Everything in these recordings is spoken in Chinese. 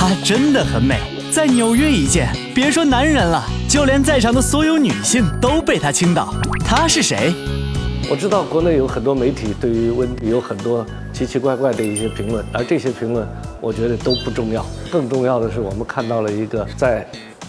她真的很美，在纽约一见，别说男人了，就连在场的所有女性都被她倾倒。她是谁？我知道国内有很多媒体对于温迪有很多奇奇怪怪的一些评论，而这些评论我觉得都不重要，更重要的是我们看到了一个在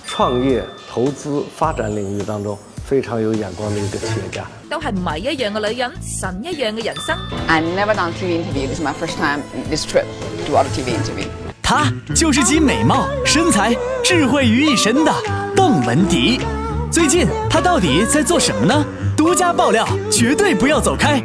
创业、投资、发展领域当中非常有眼光的一个企业家。都係迷一样嘅女人，神一样嘅人生。I never done TV interview. This is my first time this trip to do a TV interview. 她就是集美貌、身材、智慧于一身的邓文迪。最近她到底在做什么呢？独家爆料，绝对不要走开。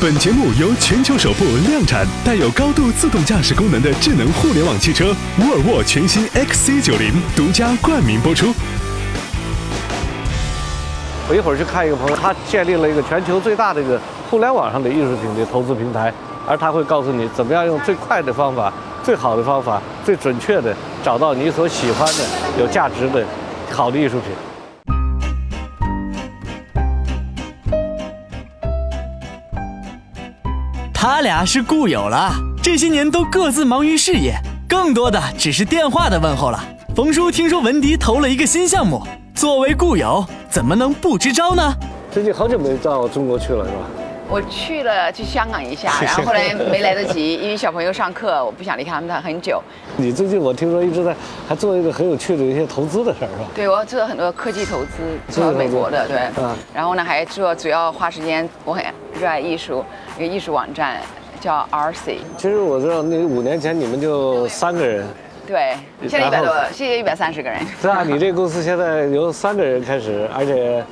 本节目由全球首部量产带有高度自动驾驶功能的智能互联网汽车沃尔沃全新 XC90 独家冠名播出。我一会儿去看一个朋友，他建立了一个全球最大的一个互联网上的艺术品的投资平台，而他会告诉你怎么样用最快的方法、最好的方法、最准确的找到你所喜欢的、有价值的好的艺术品。他俩是故友了，这些年都各自忙于事业，更多的只是电话的问候了。冯叔听说文迪投了一个新项目，作为故友，怎么能不支招呢？最近好久没到中国去了，是吧？我去了去香港一下，然后后来没来得及，因为小朋友上课，我不想离开他们很久。你最近我听说一直在还做一个很有趣的一些投资的事儿，是吧？对，我做很多科技投资，做美国的，对。啊然后呢，还做主要花时间，我很热爱艺术，一个艺术网站叫 RC。其实我知道，那五年前你们就三个人，对，现在一百多，现在一百三十个人。是啊，你这个公司现在由三个人开始，而且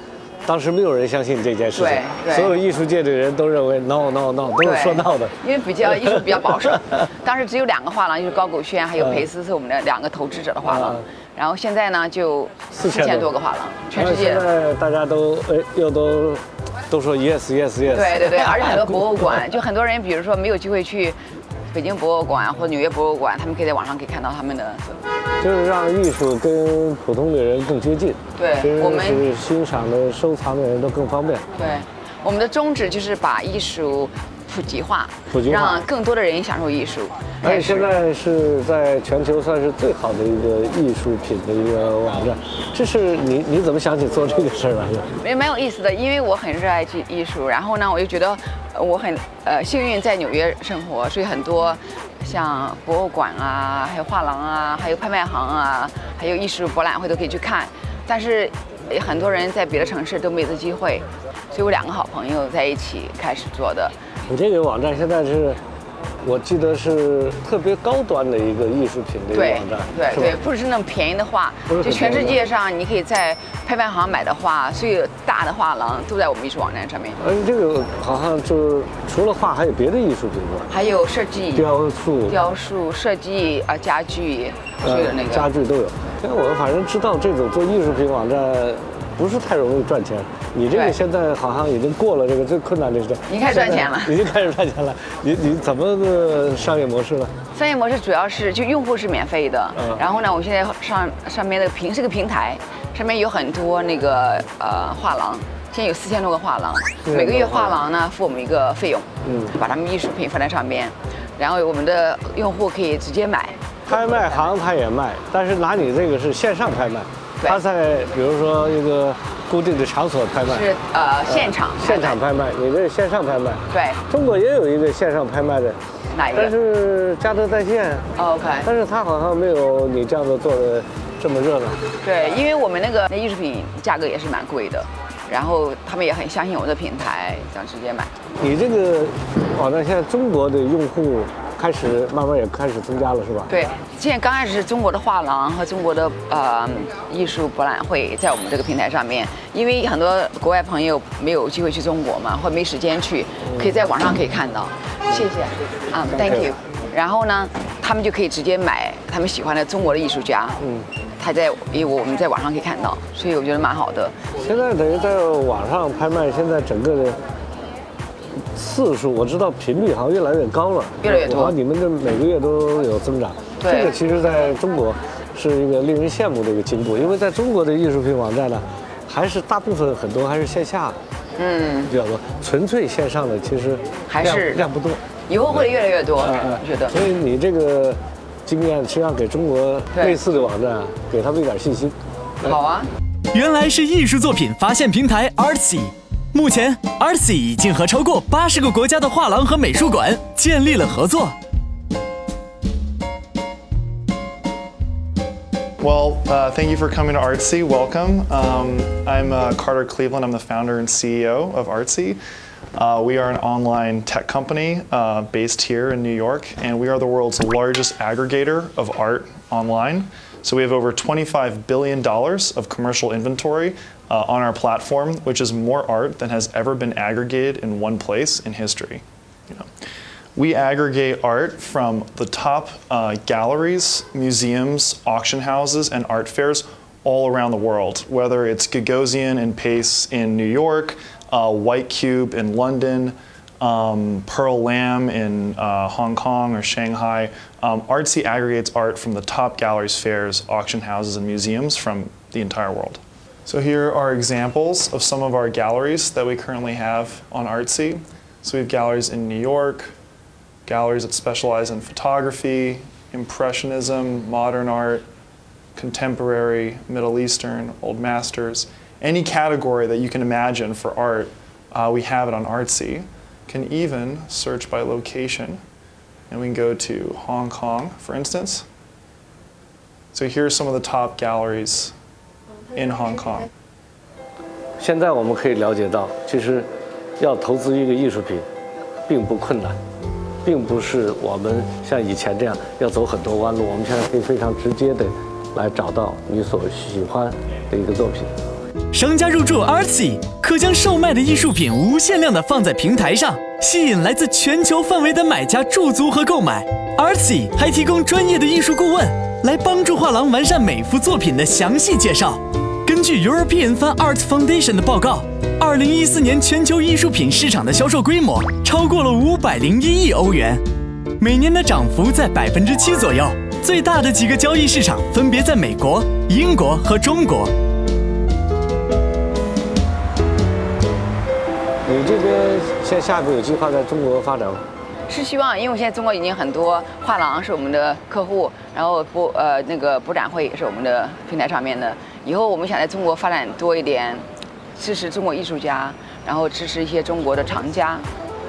当时没有人相信这件事情对，所有艺术界的人都认为 no no no 都是对说闹的。因为比较艺术比较保守，当时只有两个画廊，就是高古轩还有裴斯是我们的两个投资者的画廊嗯，然后现在呢就四千多个画廊，全世界。现在大家都呃又都都说 yes yes yes。对对对，而且很多博物馆，就很多人，比如说没有机会去北京博物馆或者纽约博物馆，他们可以在网上可以看到他们的。就是让艺术跟普通的人更接近，对我们是欣赏的、收藏的人都更方便。对，我们的宗旨就是把艺术普及化，普及化让更多的人享受艺术。而且现在是在全球算是最好的一个艺术品的一个网站，这是你你怎么想起做这个事儿来的？也蛮有意思的，因为我很热爱艺艺术，然后呢，我又觉得呃我很呃幸运在纽约生活，所以很多像博物馆啊，还有画廊啊，还有拍卖行啊，还有艺术博览会都可以去看。但是呃很多人在别的城市都没有这机会，所以我两个好朋友在一起开始做的。你这个网站现在是，我记得是特别高端的一个艺术品的一个网站，对对？不是那种便宜的画就全世界上你可以在拍卖行买的画，所有大的画廊都在我们艺术网站上面，而且这个好像就是除了画还有别的艺术品是吧？还有设计、雕塑、雕塑、设计啊、家具，所有的那个呃家具都有。因为我反正知道这种做艺术品网站不是太容易赚钱。你这个现在好像已经过了这个最困难的时代，已经开始赚钱了 已经开始赚钱了。你你怎么个商业模式呢？商业模式主要是就用户是免费的，嗯然后呢，我现在上上面的平是个平台，上面有很多那个呃画廊，现在有四千多个画廊，4000每个月画画廊呢付我们一个费用，嗯把他们艺术品放在上面，然后我们的用户可以直接买，拍卖行他也卖，但是拿你这个是线上拍卖，对他在比如说一个固定的场所拍卖，是呃现场现场拍卖，你这是线上拍卖。对中国也有一个线上拍卖的，哪一个但是嘉德在线，哦？OK，但是他好像没有你这样子做的这么热闹。对，因为我们那个那艺术品价格也是蛮贵的，然后他们也很相信我们的平台，想直接买。你这个网站现在中国的用户开始慢慢也开始增加了，是吧？对，现在刚开始是中国的画廊和中国的呃艺术博览会在我们这个平台上面，因为很多国外朋友没有机会去中国嘛，或没时间去，可以在网上可以看到。谢谢，啊、t h a n k you。然后呢，他们就可以直接买他们喜欢的中国的艺术家，嗯，他在因为我们在网上可以看到，所以我觉得蛮好的。现在等于在网上拍卖，现在整个的次数我知道频率好像越来越高了，越来越多。你们这每个月都有增长，对。这个其实在中国是一个令人羡慕的一个进步，因为在中国的艺术品网站呢，还是大部分很多还是线下嗯，比较多，纯粹线上的其实还是量不多。以后会越来越多，嗯嗯。我觉得。所以你这个经验实际上给中国类似的网站啊，给他们一点信心。好啊，原来是艺术作品发现平台 Artsy。目前，Artsy 已经和超过八十个国家的画廊和美术馆建立了合作。 Well, uh, thank you for coming to Artsy. Welcome. Um, I'm uh, Carter Cleveland. I'm the founder and CEO of Artsy. Uh, we are an online tech company uh, based here in New York, and we are the world's largest aggregator of art online. So we have over $25 billion of commercial inventory uh, on our platform, which is more art than has ever been aggregated in one place in history. You know. We aggregate art from the top uh, galleries, museums, auction houses, and art fairs all around the world, whether it's Gagosian and Pace in New York, uh, White Cube in London, um, Pearl Lamb in uh, Hong Kong or Shanghai. Um, Artsy aggregates art from the top galleries, fairs, auction houses, and museums from the entire world. So here are examples of some of our galleries that we currently have on Artsy. So we have galleries in New York, galleries that specialize in photography, impressionism, modern art, contemporary, Middle Eastern, old masters, any category that you can imagine for art, uh, we have it on Artsy. Can even search by location, and we can go to Hong Kong, for instance. So here are some of the top galleries in Hong Kong. 现在我们可以了解到，其实要投资一个艺术品，并不困难，并不是我们像以前这样要走很多弯路。我们现在可以非常直接的来找到你所喜欢的一个作品。商家入驻 Artsy，可将售卖的艺术品无限量的放在平台上，吸引来自全球范围的买家驻足和购买。Artsy 还提供专业的艺术顾问，来帮助画廊完善每幅作品的详细介绍。根据 European Fine Art Foundation 的报告，二零一四年全球艺术品市场的销售规模超过了五百零一亿欧元，每年的涨幅在百分之七左右。最大的几个交易市场分别在美国、英国和中国。你这边现下一步有计划在中国发展吗？是希望，因为现在中国已经很多画廊是我们的客户，然后博呃那个博展会也是我们的平台上面的。以后我们想在中国发展多一点，支持中国艺术家，然后支持一些中国的藏家，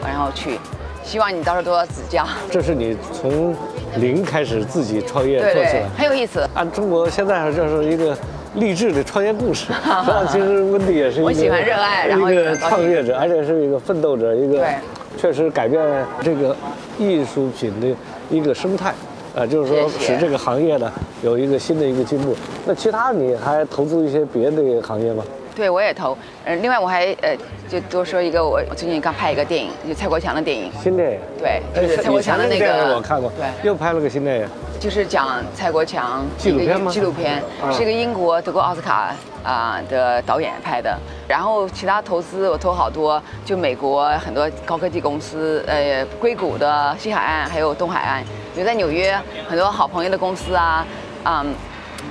然后去。希望你到时候多多指教。这是你从零开始自己创业做起来，，很有意思。按中国现在就是一个励志的创业故事。实际上，其实温迪也是一个我喜欢热爱然后创业者，而且是一个奋斗者，一个对确实改变这个艺术品的一个生态。呃，就是说使这个行业呢有一个新的一个进步。那其他你还投资一些别的行业吗？对，我也投。呃，另外我还呃，就多说一个，我我最近刚拍一个电影，就蔡国强的电影，新电影。对，哎就是蔡国强的那个我看过，对，又拍了个新电影。就是讲蔡国强纪录片吗纪录片啊是一个英国得过奥斯卡啊、的导演拍的。然后其他投资我投好多，就美国很多高科技公司，呃，硅谷的西海岸还有东海岸，有在纽约很多好朋友的公司啊，嗯，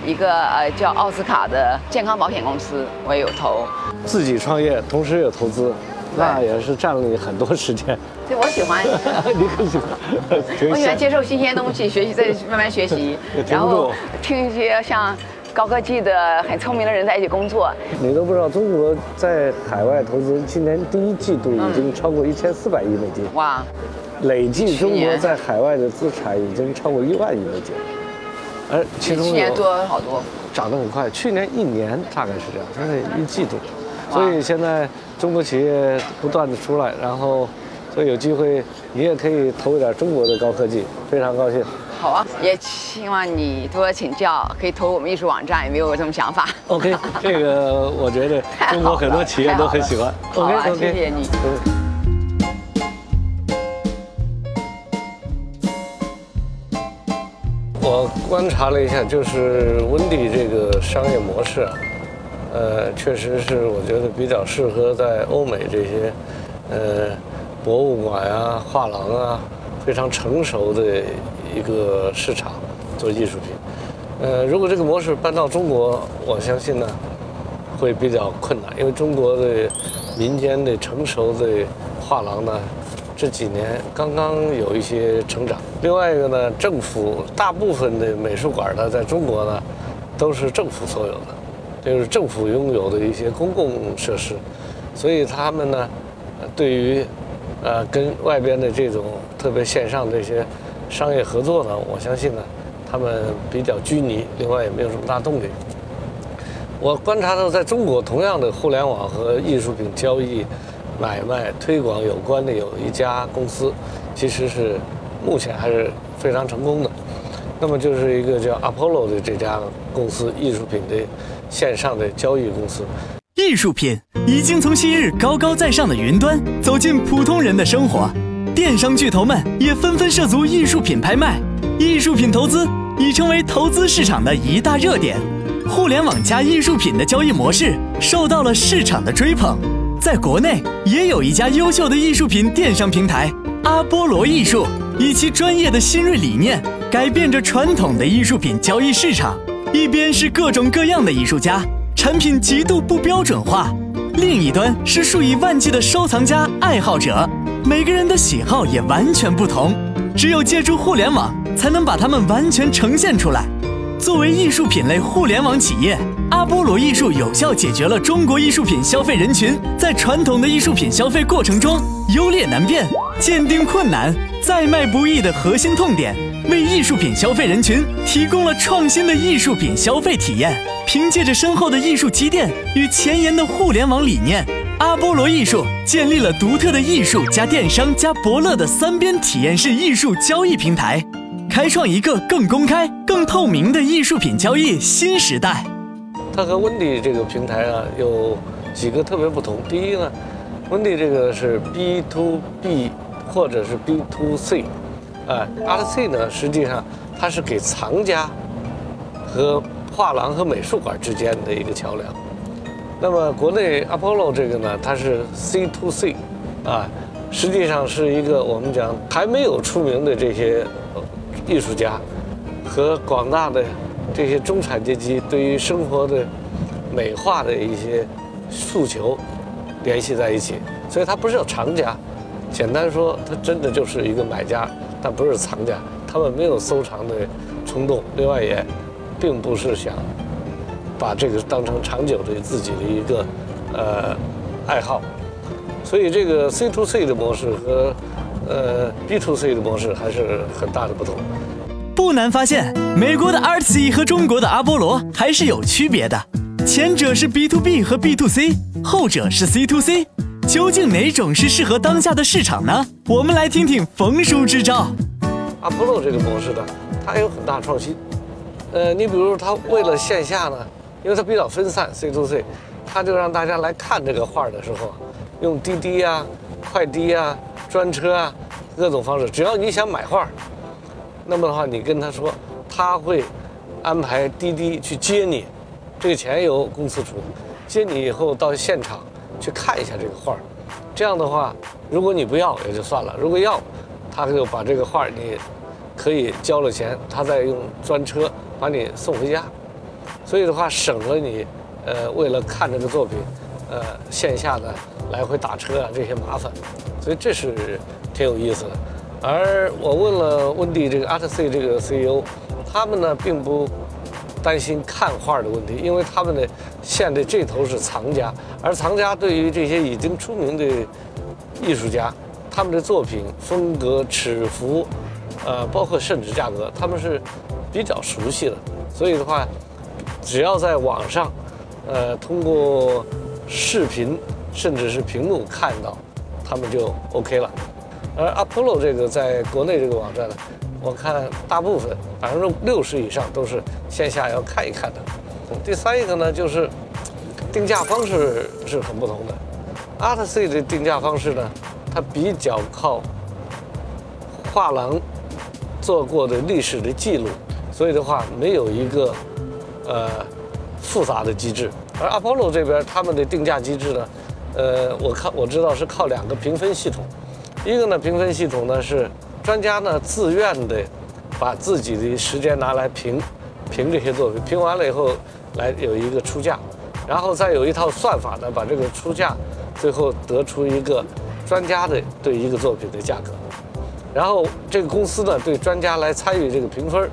一个呃叫奥斯卡的健康保险公司我也有投。自己创业，同时有投资，那也是占了你很多时间。对，我喜欢。你很喜欢，我喜欢接受新鲜东西，学习再慢慢学习 然后听一些像高科技的很聪明的人在一起工作。你都不知道，中国在海外投资，今年第一季度已经超过一千四百亿美金，哇，累计中国在海外的资产已经超过一万亿美金，而其中比去年有多好多。涨得很快，去年一年大概是这样，现在一季度，所以现在中国企业不断的出来，然后所以有机会你也可以投一点中国的高科技，非常高兴。好啊，也希望你多请教，可以投我们艺术网站，有没有这种想法？OK，这个我觉得中国很多企业都很喜欢。OK，谢谢你。观察了一下，就是温迪这个商业模式啊，呃，确实是我觉得比较适合在欧美这些，呃，博物馆啊、画廊啊非常成熟的一个市场做艺术品。呃，如果这个模式搬到中国，我相信呢会比较困难，因为中国的民间的成熟的画廊呢这几年刚刚有一些成长。另外一个呢，政府大部分的美术馆呢在中国呢都是政府所有的。就是政府拥有的一些公共设施，所以他们呢，对于，呃，跟外边的这种特别线上这些商业合作呢，我相信呢，他们比较拘泥，另外也没有什么大动力。我观察到，在中国同样的互联网和艺术品交易、买卖、推广有关的有一家公司，其实是目前还是非常成功的。那么就是一个叫 Apollo 的这家公司，艺术品的。线上的交易公司，艺术品已经从昔日高高在上的云端走进普通人的生活，电商巨头们也纷纷涉足艺术品拍卖，艺术品投资已成为投资市场的一大热点。互联网加艺术品的交易模式受到了市场的追捧，在国内也有一家优秀的艺术品电商平台阿波罗艺术，以其专业的新锐理念，改变着传统的艺术品交易市场。一边是各种各样的艺术家，产品极度不标准化；另一端是数以万计的收藏家爱好者，每个人的喜好也完全不同。只有借助互联网，才能把它们完全呈现出来。作为艺术品类互联网企业，阿波罗艺术有效解决了中国艺术品消费人群在传统的艺术品消费过程中优劣难辨、鉴定困难、再卖不易的核心痛点。为艺术品消费人群提供了创新的艺术品消费体验。凭借着深厚的艺术积淀与前沿的互联网理念，阿波罗艺术建立了独特的艺术加电商加伯乐的三边体验式艺术交易平台，开创一个更公开、更透明的艺术品交易新时代。它和温迪这个平台啊有几个特别不同。第一呢，温迪这个是 B to B 或者是 B to C。呃，Art 呢，实际上它是给藏家和画廊和美术馆之间的一个桥梁。那么国内 Apollo 这个呢，它是 C to C，啊，实际上是一个我们讲还没有出名的这些艺术家和广大的这些中产阶级对于生活的美化的一些诉求联系在一起，所以它不是叫藏家，简单说，他真的就是一个买家。但不是藏家，他们没有收藏的冲动，另外也并不是想把这个当成长久的自己的一个呃爱好，所以这个 C to C 的模式和呃 B to C 的模式还是很大的不同。不难发现，美国的 Artsy 和中国的阿波罗还是有区别的，前者是 B to B 和 B to C，后者是 C to C。究竟哪种是适合当下的市场呢？我们来听听冯叔支招。阿波罗这个模式呢，它有很大创新。呃，你比如它为了线下呢，因为它比较分散，C to C，它就让大家来看这个画的时候，用滴滴啊、快滴啊、专车啊各种方式，只要你想买画，那么的话，你跟他说，他会安排滴滴去接你，这个钱由公司出，接你以后到现场。去看一下这个画儿，这样的话，如果你不要也就算了；如果要，他就把这个画儿你可以交了钱，他再用专车把你送回家。所以的话，省了你呃为了看这个作品，呃线下的来回打车啊这些麻烦。所以这是挺有意思的。而我问了温迪这个 Artsy 这个 CEO，他们呢并不。担心看画的问题，因为他们的线的这头是藏家，而藏家对于这些已经出名的艺术家，他们的作品风格、尺幅，呃，包括甚至价格，他们是比较熟悉的。所以的话，只要在网上，呃，通过视频甚至是屏幕看到，他们就 OK 了。而 Apollo 这个在国内这个网站呢？我看大部分百分之六十以上都是线下要看一看的。第三一个呢，就是定价方式是很不同的。Artsy 的定价方式呢，它比较靠画廊做过的历史的记录，所以的话没有一个呃复杂的机制。而 Apollo 这边他们的定价机制呢，呃，我看我知道是靠两个评分系统，一个呢，评分系统呢是专家呢自愿的把自己的时间拿来评评这些作品，评完了以后来有一个出价，然后再有一套算法呢把这个出价最后得出一个专家的对一个作品的价格。然后这个公司呢，对专家来参与这个评分，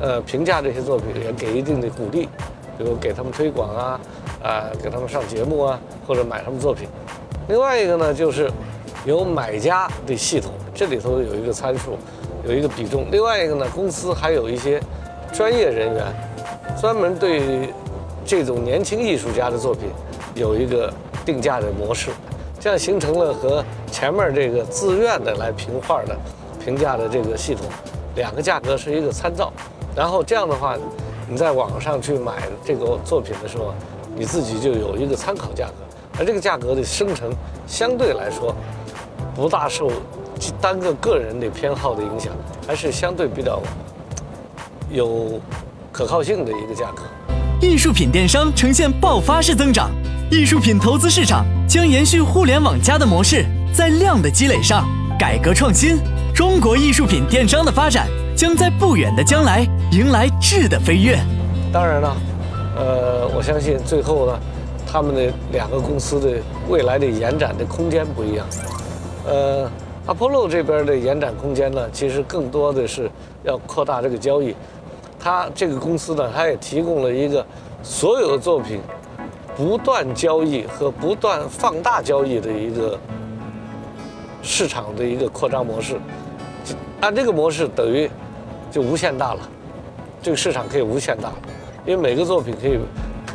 呃，评价这些作品也给一定的鼓励，比如给他们推广啊，啊，给他们上节目啊，或者买他们作品。另外一个呢，就是有买家的系统，这里头有一个参数，有一个比重。另外一个呢，公司还有一些专业人员，专门对这种年轻艺术家的作品有一个定价的模式，这样形成了和前面这个自愿的来评画的。评价的这个系统，两个价格是一个参照，然后这样的话，你在网上去买这个作品的时候，你自己就有一个参考价格，而这个价格的生成相对来说不大受单个个人的偏好的影响，还是相对比较有可靠性的一个价格。艺术品电商呈现爆发式增长，艺术品投资市场将延续互联网加的模式，在量的积累上改革创新。中国艺术品电商的发展将在不远的将来迎来质的飞跃。当然了，呃，我相信最后呢，他们的两个公司的未来的延展的空间不一样。呃，Apollo 这边的延展空间呢，其实更多的是要扩大这个交易。它这个公司呢，它也提供了一个所有的作品不断交易和不断放大交易的一个市场的一个扩张模式。按这个模式等于就无限大了，这个市场可以无限大，因为每个作品可以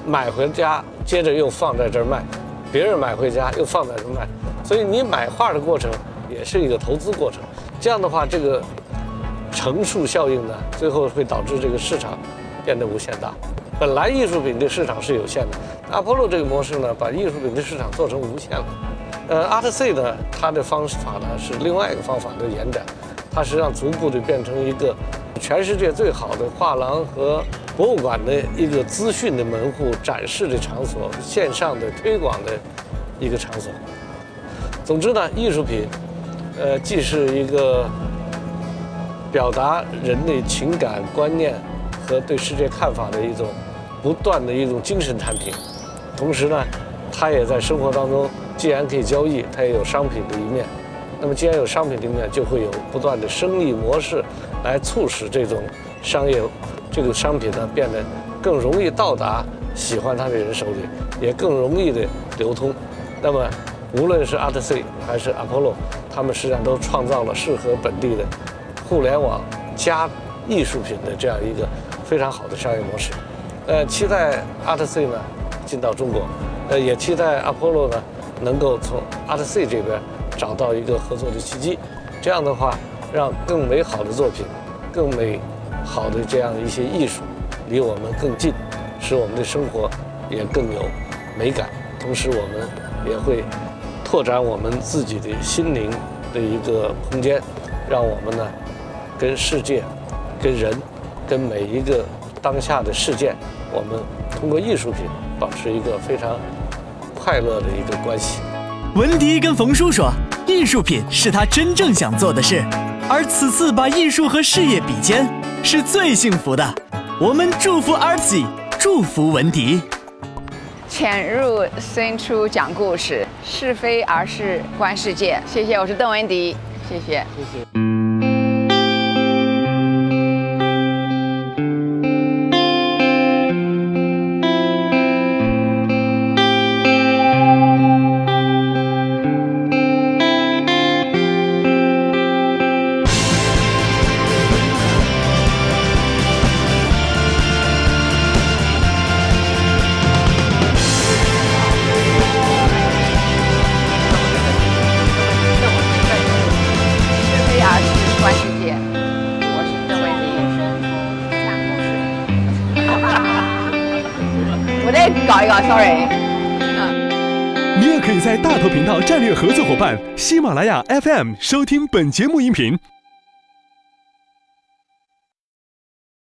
买回家，接着又放在这儿卖，别人买回家又放在这儿卖，所以你买画的过程也是一个投资过程。这样的话，这个乘数效应呢，最后会导致这个市场变得无限大。本来艺术品的市场是有限的，阿波罗这个模式呢，把艺术品的市场做成无限了。呃，Art C 呢，它的方法呢是另外一个方法的延展。它实际上逐步的变成一个全世界最好的画廊和博物馆的一个资讯的门户、展示的场所、线上的推广的一个场所。总之呢，艺术品，呃，既是一个表达人的情感观念和对世界看法的一种不断的一种精神产品，同时呢，它也在生活当中，既然可以交易，它也有商品的一面。那么，既然有商品的一面，就会有不断的生意模式，来促使这种商业这个商品呢变得更容易到达喜欢它的人手里，也更容易的流通。那么，无论是 Art C 还是 Apollo，他们实际上都创造了适合本地的互联网加艺术品的这样一个非常好的商业模式。呃，期待 Art C 呢进到中国，呃，也期待 Apollo 呢能够从 Art C 这边。找到一个合作的契机，这样的话，让更美好的作品、更美好的这样一些艺术离我们更近，使我们的生活也更有美感。同时，我们也会拓展我们自己的心灵的一个空间，让我们呢跟世界、跟人、跟每一个当下的事件，我们通过艺术品保持一个非常快乐的一个关系。文迪跟冯叔说，艺术品是他真正想做的事，而此次把艺术和事业比肩，是最幸福的。我们祝福 Artsy，祝福文迪。潜入深处讲故事，是非而是观世界。谢谢，我是邓文迪，谢谢，谢谢。合作伙伴喜马拉雅 FM 收听本节目音频。